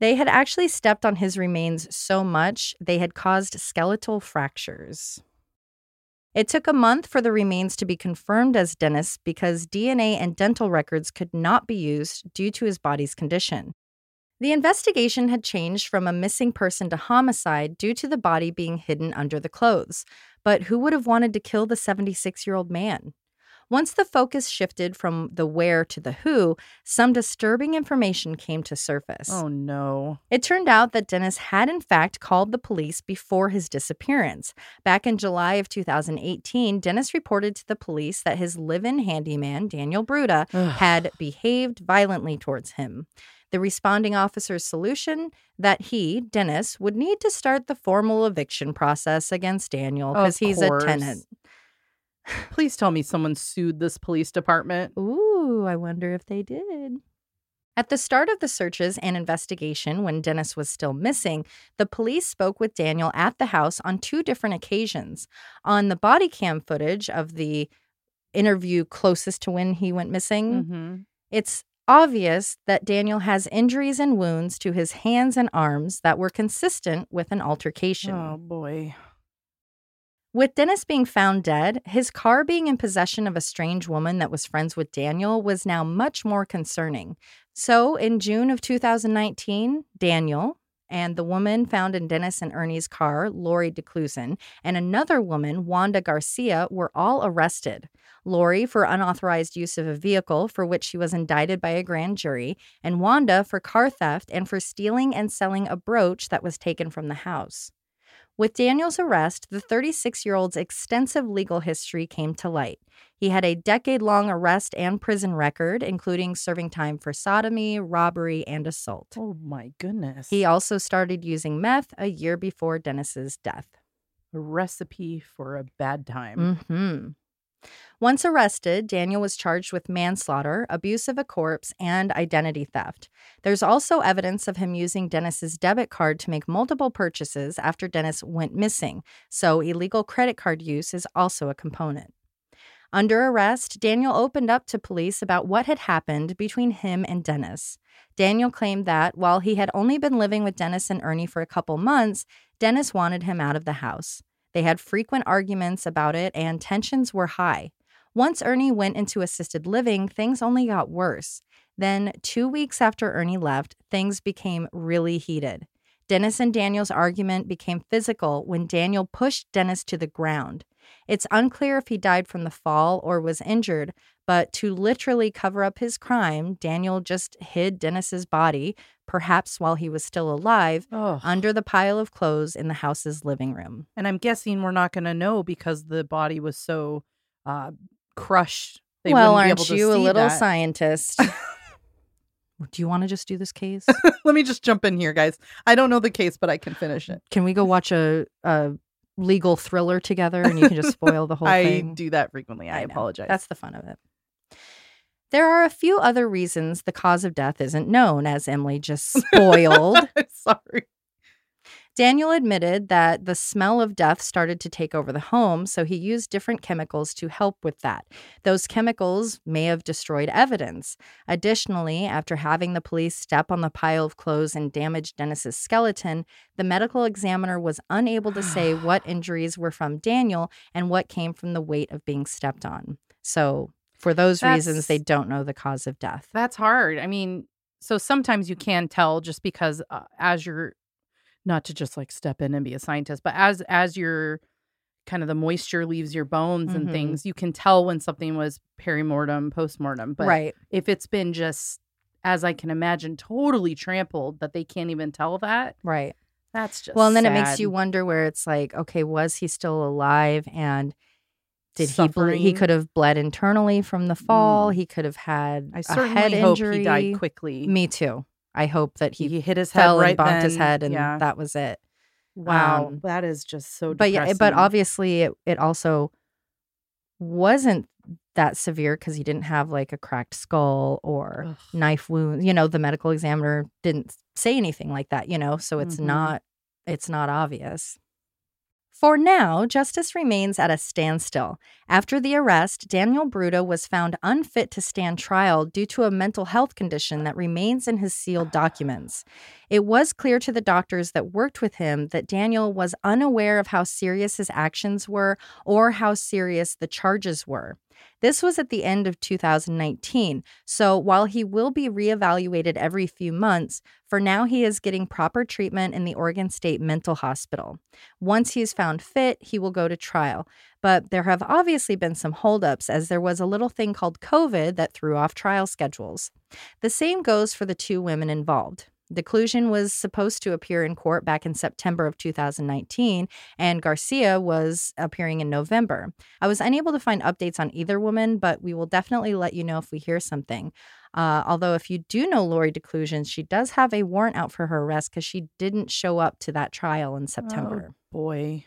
They had actually stepped on his remains so much they had caused skeletal fractures. It took a month for the remains to be confirmed as Dennis because DNA and dental records could not be used due to his body's condition. The investigation had changed from a missing person to homicide due to the body being hidden under the clothes. But who would have wanted to kill the 76 year old man? Once the focus shifted from the where to the who, some disturbing information came to surface. Oh no. It turned out that Dennis had, in fact, called the police before his disappearance. Back in July of 2018, Dennis reported to the police that his live in handyman, Daniel Bruda, had behaved violently towards him. The responding officer's solution that he, Dennis, would need to start the formal eviction process against Daniel because he's course. a tenant. Please tell me someone sued this police department. Ooh, I wonder if they did. At the start of the searches and investigation, when Dennis was still missing, the police spoke with Daniel at the house on two different occasions. On the body cam footage of the interview closest to when he went missing, Mhm. it's obvious that Daniel has injuries and wounds to his hands and arms that were consistent with an altercation. Oh boy. With Dennis being found dead, his car being in possession of a strange woman that was friends with Daniel was now much more concerning. So, in June of 2019, Daniel and the woman found in Dennis and Ernie's car, Lori DeClusen, and another woman, Wanda Garcia, were all arrested. Lori for unauthorized use of a vehicle for which she was indicted by a grand jury, and Wanda for car theft and for stealing and selling a brooch that was taken from the house. With Daniel's arrest, the 36 year old's extensive legal history came to light. He had a decade long arrest and prison record, including serving time for sodomy, robbery, and assault. Oh my goodness. He also started using meth a year before Dennis's death. a recipe for a bad time. hmm Once arrested, Daniel was charged with manslaughter, abuse of a corpse, and identity theft. There's also evidence of him using Dennis's debit card to make multiple purchases after Dennis went missing, so illegal credit card use is also a component. Under arrest, Daniel opened up to police about what had happened between him and Dennis. Daniel claimed that while he had only been living with Dennis and Ernie for a couple months, Dennis wanted him out of the house. They had frequent arguments about it, and tensions were high. Once Ernie went into assisted living, things only got worse. Then, two weeks after Ernie left, things became really heated. Dennis and Daniel's argument became physical when Daniel pushed Dennis to the ground. It's unclear if he died from the fall or was injured, but to literally cover up his crime, Daniel just hid Dennis's body, perhaps while he was still alive, under the pile of clothes in the house's living room. and I'm guessing we're not going to know because the body was so uh, crushed. They well, aren't to you a little that. scientist? Do you want to just do this case? Let me just jump in here, guys. I don't know the case, but I can finish it. Can we go watch a, a legal thriller together and you can just spoil the whole I thing? I do that frequently. I, know. apologize. That's the fun of it. There are a few other reasons the cause of death isn't known, as Emily just spoiled. Sorry. Daniel admitted that the smell of death started to take over the home, so he used different chemicals to help with that. Those chemicals may have destroyed evidence. Additionally, after having the police step on the pile of clothes and damage Dennis's skeleton, the medical examiner was unable to say what injuries were from Daniel and what came from the weight of being stepped on. So, for those reasons, they don't know the cause of death. That's hard. I mean, so sometimes you can tell just because uh, as you're not to just like step in and be a scientist, but as as your kind of the moisture leaves your bones and Mhm. things, you can tell when something was perimortem, postmortem. But right. if it's been just as I can imagine, totally trampled that they can't even tell that, Right. that's just Well, and then it makes you wonder where it's like, okay, was he still alive? And did he ble- he could have bled internally from the fall? Mm. He could have had I a certainly head hope injury. he died quickly. Me too. I hope that he, he, hit his head right and bonked his head, and yeah. that was it. wow, um, that is just so. But yeah, but obviously it, it also wasn't that severe because he didn't have like a cracked skull or Ugh. knife wounds. You know, the medical examiner didn't say anything like that, you know, so it's Mhm. not it's not obvious. For now, justice remains at a standstill. After the arrest, Daniel Bruto was found unfit to stand trial due to a mental health condition that remains in his sealed documents. It was clear to the doctors that worked with him that Daniel was unaware of how serious his actions were or how serious the charges were. This was at the end of 2019, so while he will be reevaluated every few months, for now he is getting proper treatment in the Oregon State Mental Hospital. Once he is found fit, he will go to trial. But there have obviously been some holdups, as there was a little thing called COVID that threw off trial schedules. The same goes for the two women involved. Declusion was supposed to appear in court back in September of 2019, and Garcia was appearing in November. I was unable to find updates on either woman, but we will definitely let you know if we hear something. Uh, although, if you do know Lori Declusion, she does have a warrant out for her arrest because she didn't show up to that trial in September. Oh, boy.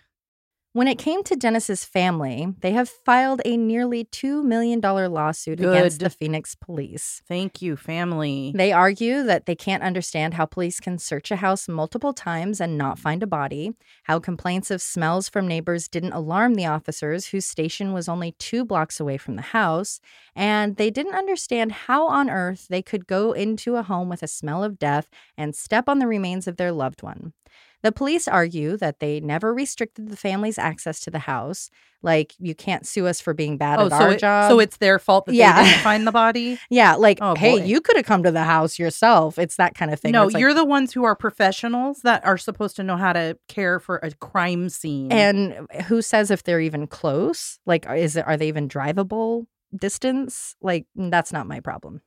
When it came to Dennis's family, they have filed a nearly $2 million lawsuit Good. against the Phoenix police. Thank you, family. They argue that they can't understand how police can search a house multiple times and not find a body, how complaints of smells from neighbors didn't alarm the officers whose station was only two blocks away from the house, and they didn't understand how on earth they could go into a home with a smell of death and step on the remains of their loved one. The police argue that they never restricted the family's access to the house. Like, you can't sue us for being bad oh, at so our it- job. so it's their fault that Yeah. they didn't find the body. Yeah, like, Oh, hey, boy. you could have come to the house yourself. It's that kind of thing. no, you're the ones who are professionals that are supposed to know how to care for a crime scene. and who says if they're even close? Like, are- is it are they even drivable distance? Like, that's not my problem.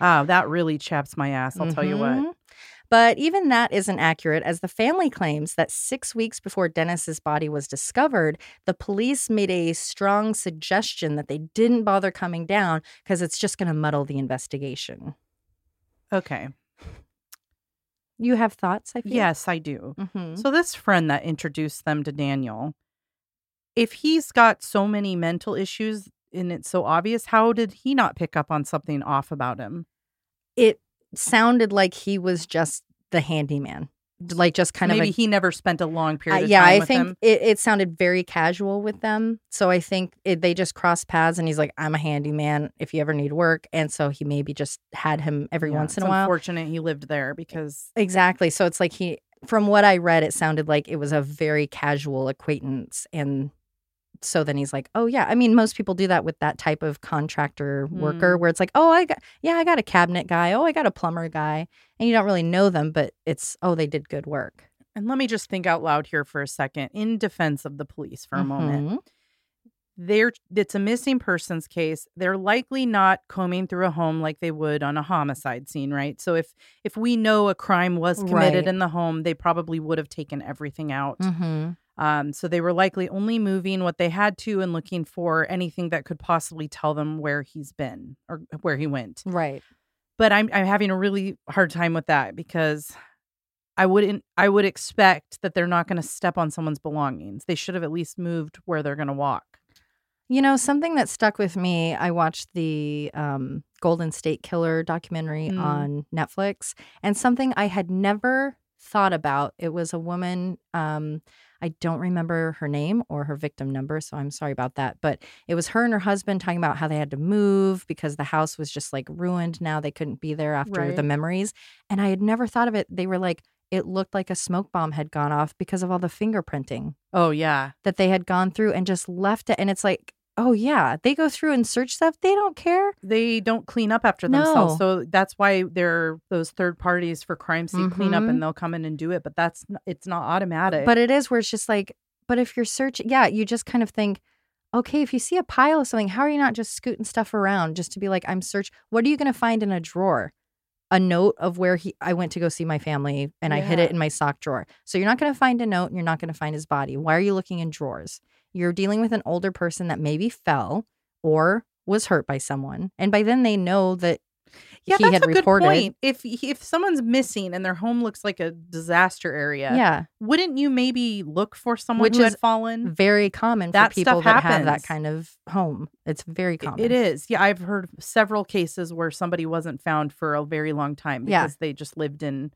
ah, that really chaps my ass. I'll tell you what. But even that isn't accurate, as the family claims that six weeks before Dennis's body was discovered, the police made a strong suggestion that they didn't bother coming down because it's just going to muddle the investigation. Okay. You have thoughts? I feel. Yes, I do. Mhm. So this friend that introduced them to Daniel, if he's got so many mental issues and it's so obvious, how did he not pick up on something off about him? It sounded like he was just the handyman, like just kind Maybe of a he never spent a long Uh, period of yeah, I think it, it sounded very casual with them. So I think it, they just crossed paths, and he's like, "I'm a handyman. If you ever need work," and so he maybe just had him every Yeah, once in a while. Unfortunate he lived there because Exactly. So it's like he, from what I read, it sounded like it was a very casual acquaintance, and so then he's like, "Oh yeah." I mean, most people do that with that type of contractor worker, Mm. where it's like, "Oh, I got, yeah, I got a cabinet guy. Oh, I got a plumber guy," and you don't really know them, but it's, "Oh, they did good work." and let me just think out loud here for a second in defense of the police for a moment. Mhm. they're it's a missing persons case they're likely not combing through a home like they would on a homicide scene right so if if we know a crime was committed Right. in the home they probably would have taken everything out Mm-hmm. Um, so they were likely only moving what they had to and looking for anything that could possibly tell them where he's been or where he went Right. but I'm I'm having a really hard time with that because I wouldn't I would expect that they're not going to step on someone's belongings. They should have at least moved where they're going to walk. You know, something that stuck with me, I watched the um, Golden State Killer documentary Mm. on Netflix, and something I had never thought about. It was a woman, um, I don't remember her name or her victim number, so I'm sorry about that. But it was her and her husband talking about how they had to move because the house was just like ruined now. They couldn't be there after Right. the memories. And I had never thought of it. They were like, it looked like a smoke bomb had gone off because of all the fingerprinting Oh yeah. that they had gone through and just left it. And it's like, oh yeah, they go through and search stuff. They don't care. They don't clean up after themselves. No. So that's why they're those third parties for crime scene cleanup Mhm. and they'll come in and do it, but that's it's not automatic. But it is where it's just like, but if you're searching, yeah, you just kind of think, okay, if you see a pile of something, how are you not just scooting stuff around just to be like, I'm search. What are you going to find in a drawer? A note of where he I went to go see my family and I hid it in my sock drawer. So you're not going to find a note and you're not going to find his body. Why are you looking in drawers? You're dealing with an older person that maybe fell or was hurt by someone. And by then they know that yeah, he that's had a good reported. point. If if someone's missing and their home looks like a disaster area, yeah. wouldn't you maybe look for someone Which who is had fallen? very common That for people that have that kind of home. It's very common. It is. Yeah, I've heard several cases where somebody wasn't found for a very long time Yeah. because they just lived in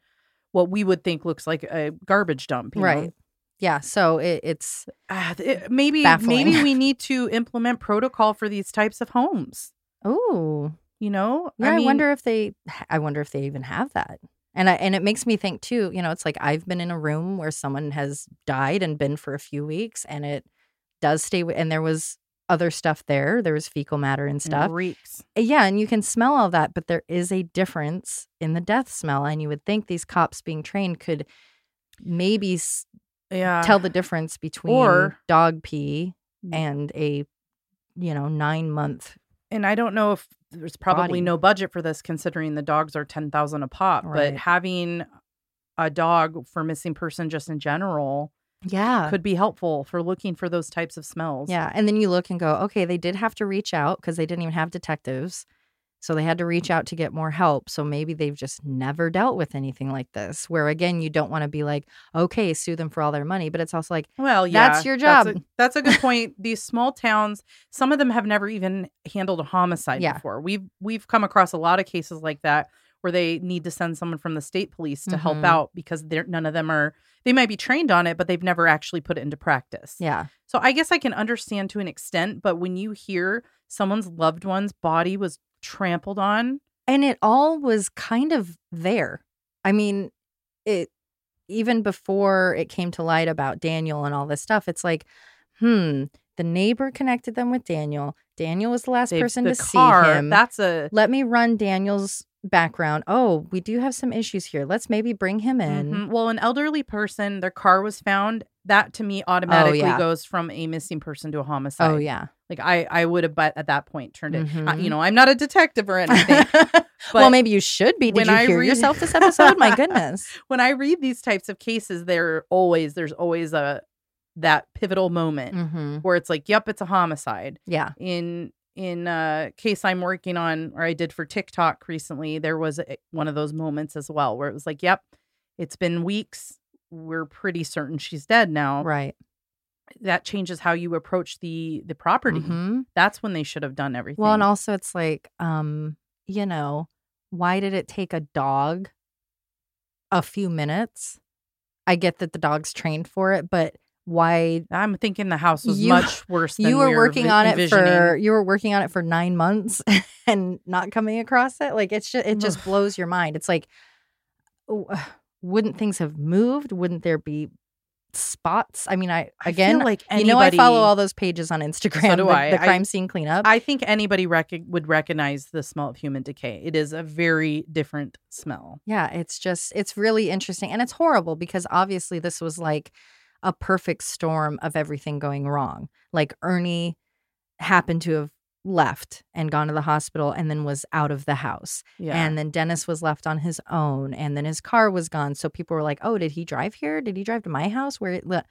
what we would think looks like a garbage dump. you know? Yeah. So it, it's Ah, it- maybe Baffling. maybe we need to implement protocol for these types of homes. oh You know, yeah. I, mean, wonder if they. I wonder if they even have that. And I, and it makes me think too. You know, it's like I've been in a room where someone has died and been for a few weeks, and it does stay. And there was other stuff there. There was fecal matter and stuff. reeks. Yeah, and you can smell all that, but there is a difference in the death smell. And you would think these cops being trained could maybe Yeah, tell the difference between Or- dog pee Mm. and a you know nine month and I don't know if there's probably body. no budget for this, considering the dogs are ten thousand a pop. Right. But having a dog for missing person just in general yeah could be helpful for looking for those types of smells. yeah and then you look and go okay they did have to reach out because they didn't even have detectives so they had to reach out to get more help so maybe they've just never dealt with anything like this where again you don't want to be like okay sue them for all their money but it's also like Well, yeah, That's your That's a, job. that's a good point. These small towns, some of them have never even handled a homicide Yeah. before. We've we've come across a lot of cases like that where they need to send someone from the state police to help Mhm. out because they're none of them are they might be trained on it, but they've never actually put it into practice. yeah So I guess I can understand to an extent, but when you hear someone's loved one's body was trampled on, and it all was kind of there i mean it even before it came to light about daniel and all this stuff it's like hmm the neighbor connected them with daniel daniel was the last person the to car, see him that's a let me run daniel's background oh we do have some issues here let's maybe bring him in Mhm. Well, an elderly person, their car was found. That to me automatically Oh, yeah. goes from a missing person to a homicide. oh yeah Like I, I would have, but at that point turned it. I- Mhm. you know, I'm not a detective or anything. well maybe you should be did when you I hear read- yourself this episode my goodness when I read these types of cases, there always, there's always a that pivotal moment hmm where it's like, yep, it's a homicide. yeah in in a case I'm working on or I did for TikTok recently, there was a, one of those moments as well where it was like, "Yep, it's been weeks. We're pretty certain she's dead now." right That changes how you approach the the property. Mhm. That's when they should have done everything. Well, and also it's like, um, you know, why did it take a dog a few minutes? I get that the dog's trained for it, but why I'm thinking the house was You- much worse. Than you were we working vi- on it for you were working on it for 9 months and not coming across it? Like it's just it just blows your mind. It's like wouldn't things have moved? Wouldn't there be spots? I mean, I I again, feel like you know, I follow all those pages on Instagram. do the, I. the I- crime scene cleanup. I think anybody rec- would recognize the smell of human decay. It is a very different smell. Yeah, it's just it's really interesting and it's horrible because obviously this was like a perfect storm of everything going wrong. Like Ernie happened to have left and gone to the hospital and then was out of the house. Yeah. And then Dennis was left on his own and then his car was gone. So people were like, "Oh, did he drive here? Did he drive to my house where it li-"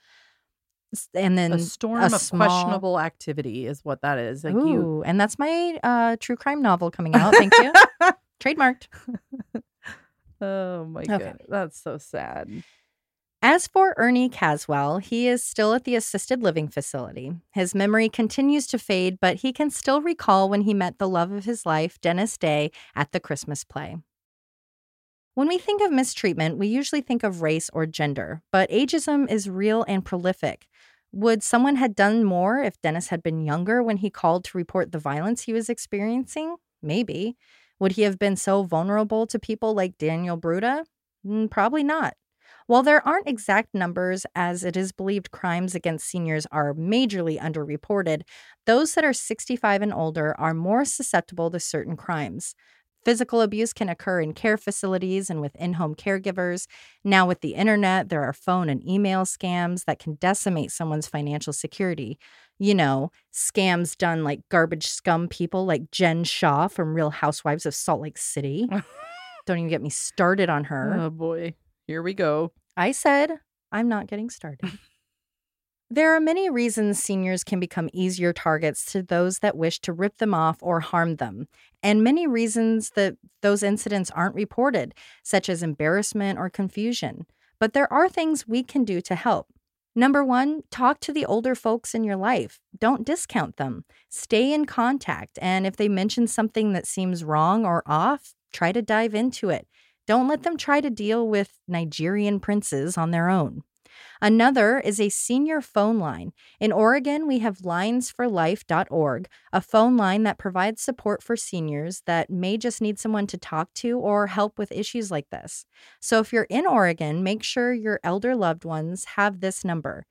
S- and then a storm a of small- questionable activity is what that is. Like you Ooh, and that's my uh true crime novel coming out. Thank you. Trademarked. Oh my Okay. god. That's so sad. As for Ernie Caswell, he is still at the assisted living facility. His memory continues to fade, but he can still recall when he met the love of his life, Dennis Day, at the Christmas play. When we think of mistreatment, we usually think of race or gender, but ageism is real and prolific. Would someone had done more if Dennis had been younger when he called to report the violence he was experiencing? Maybe. Would he have been so vulnerable to people like Daniel Bruda? Mm, Probably not. While there aren't exact numbers, as it is believed crimes against seniors are majorly underreported, those that are 65 and older are more susceptible to certain crimes. Physical abuse can occur in care facilities and with in home caregivers. Now, with the internet, there are phone and email scams that can decimate someone's financial security. You know, scams done like garbage scum people like Jen Shah from Real Housewives of Salt Lake City. Don't even get me started on her. Oh boy. Here we go. I said, I'm not getting started. there are many reasons seniors can become easier targets to those that wish to rip them off or harm them, and many reasons that those incidents aren't reported, such as embarrassment or confusion. But there are things we can do to help. Number one, talk to the older folks in your life. Don't discount them. Stay in contact. And if they mention something that seems wrong or off, try to dive into it. Don't let them try to deal with Nigerian princes on their own. Another is a senior phone line. In Oregon, we have linesforlife.org, a phone line that provides support for seniors that may just need someone to talk to or help with issues like this. So if you're in Oregon, make sure your elder loved ones have this number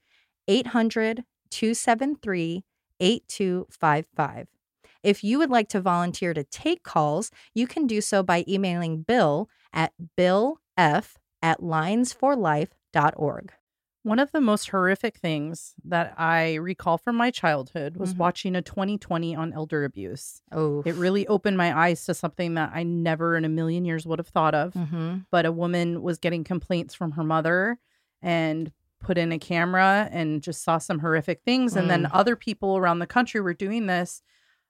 800 273 8255. If you would like to volunteer to take calls, you can do so by emailing Bill at billf at linesforlife.org. One of the most horrific things that I recall from my childhood was Mhm. watching a 2020 on elder abuse. Oh, It really opened my eyes to something that I never in a million years would have thought of. hmm But a woman was getting complaints from her mother and put in a camera and just saw some horrific things. And then Mm. other people around the country were doing this.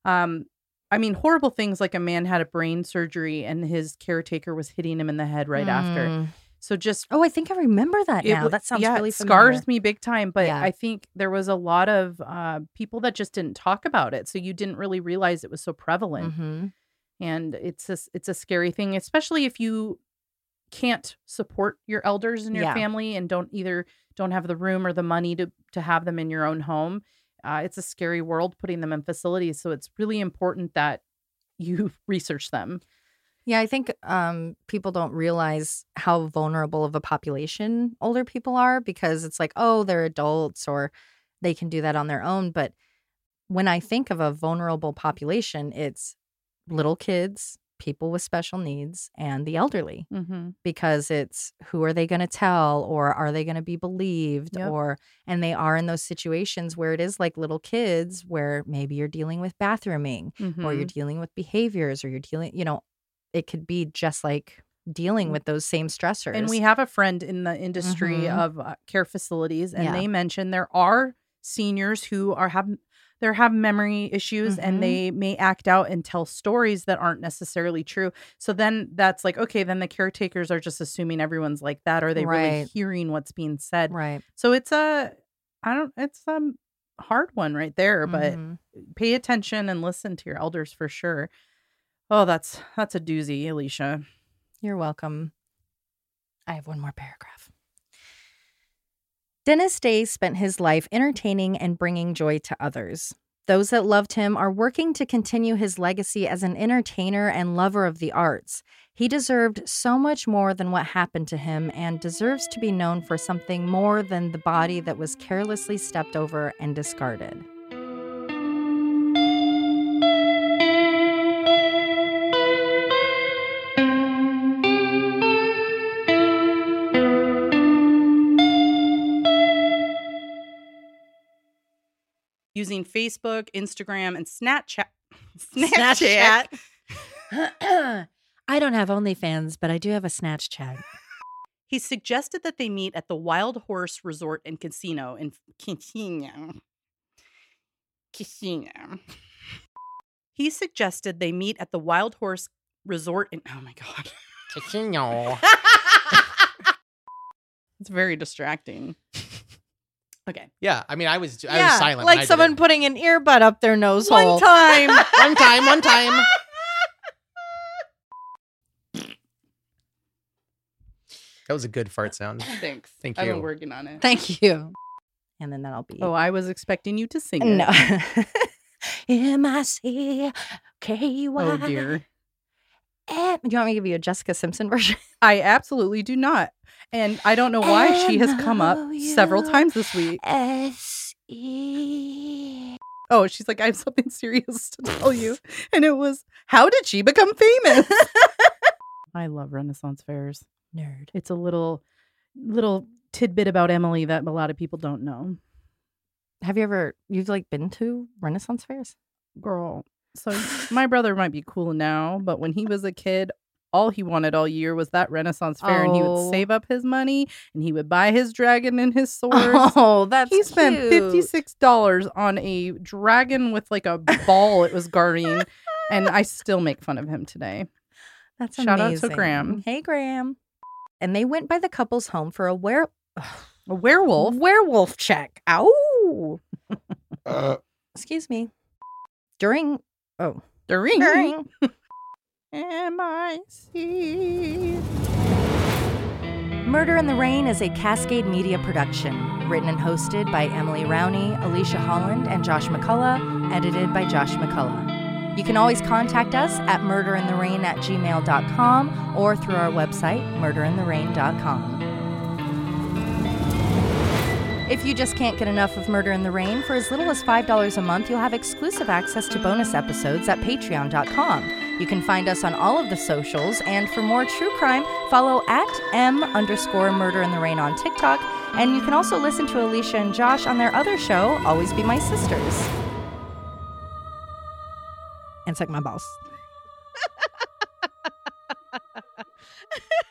Um, I mean, horrible things like a man had a brain surgery and his caretaker was hitting him in the head right after. Mm. So just Oh, I think I remember that it now. that sounds yeah, really it familiar. scars me big time. But Yeah. I think there was a lot of uh, people that just didn't talk about it, so you didn't really realize it was so prevalent. hmm And it's a, it's a scary thing, especially if you can't support your elders in your Yeah. family and don't either don't have the room or the money to to have them in your own home. Uh, it's a scary world putting them in facilities, so it's really important that you research them. Yeah, I think um, people don't realize how vulnerable of a population older people are because it's like, oh, they're adults or they can do that on their own. But when I think of a vulnerable population, it's little kids, people with special needs, and the elderly Mm-hmm. because it's who are they going to tell or are they going to be believed Yep. or and they are in those situations where it is like little kids where maybe you're dealing with bathrooming or you're dealing with behaviors or you're dealing you know it could be just like dealing Mm. with those same stressors And we have a friend in the industry Mhm. of uh, care facilities, and Yeah. they mentioned there are seniors who are have they have memory issues, Mhm. and they may act out and tell stories that aren't necessarily true. So then that's like okay, then the caretakers are just assuming everyone's like that. Are they really hearing what's being said? right So it's a I don't it's a hard one right there, but Mhm. pay attention and listen to your elders for sure. Oh, that's that's a doozy, Alicia. you're welcome i have one more paragraph dennis day spent his life entertaining and bringing joy to others those that loved him are working to continue his legacy as an entertainer and lover of the arts. He deserved so much more than what happened to him and deserves to be known for something more than the body that was carelessly stepped over and discarded. Using Facebook, Instagram, and Snapchat. Snapchat. Snapchat. I don't have OnlyFans, but I do have a Snapchat. He suggested that they meet at the Wild Horse Resort and Casino in Casino. Casino. He suggested they meet at the Wild Horse Resort in. Oh my God. Casino. It's very distracting. Okay. Yeah, I mean, I was I yeah, was silent. when like someone putting an earbud up their nose One hole. time. one time, one time. That was a good fart sound. Thanks. Thank you. I've been working on it. Thank you. And then that'll be. Oh, I was expecting you to sing it. no. M I C K Y. Oh dear. Eh, Do you want me to give you a Jessica Simpson version? I absolutely do not. And I don't know why she has come up several times this week. S E. Oh, she's like, I have something serious to tell you. And it was, how did she become famous? I love Renaissance fairs. Nerd. It's a little little tidbit about Emily that a lot of people don't know. Have you ever you've like been to Renaissance fairs? Girl. So my brother might be cool now, but when he was a kid, all he wanted all year was that Renaissance fair, and he Oh. would save up his money and he would buy his dragon and his swords. Oh, that's he spent fifty six dollars on a dragon with like a ball it was guarding, and I still make fun of him today. That's amazing. Shout out to. Graham. Hey, Graham. And they went by the couple's home for a were- A werewolf. werewolf check. Ow. Uh, Excuse me. During oh During during M-I-C. Murder in the Rain is a Cascade Media production, written and hosted by Emily Rowney, Alicia Holland, and Josh McCullough, edited by Josh McCullough. You can always contact us at murderintherain at gmail.com or through our website, murderintherain.com. If you just can't get enough of Murder in the Rain, for as little as $5 a month, you'll have exclusive access to bonus episodes at patreon.com. You can find us on all of the socials, and for more true crime, follow at M underscore murder in the rain on TikTok. And you can also listen to Alicia and Josh on their other show, Always Be My Sisters. And suck my balls.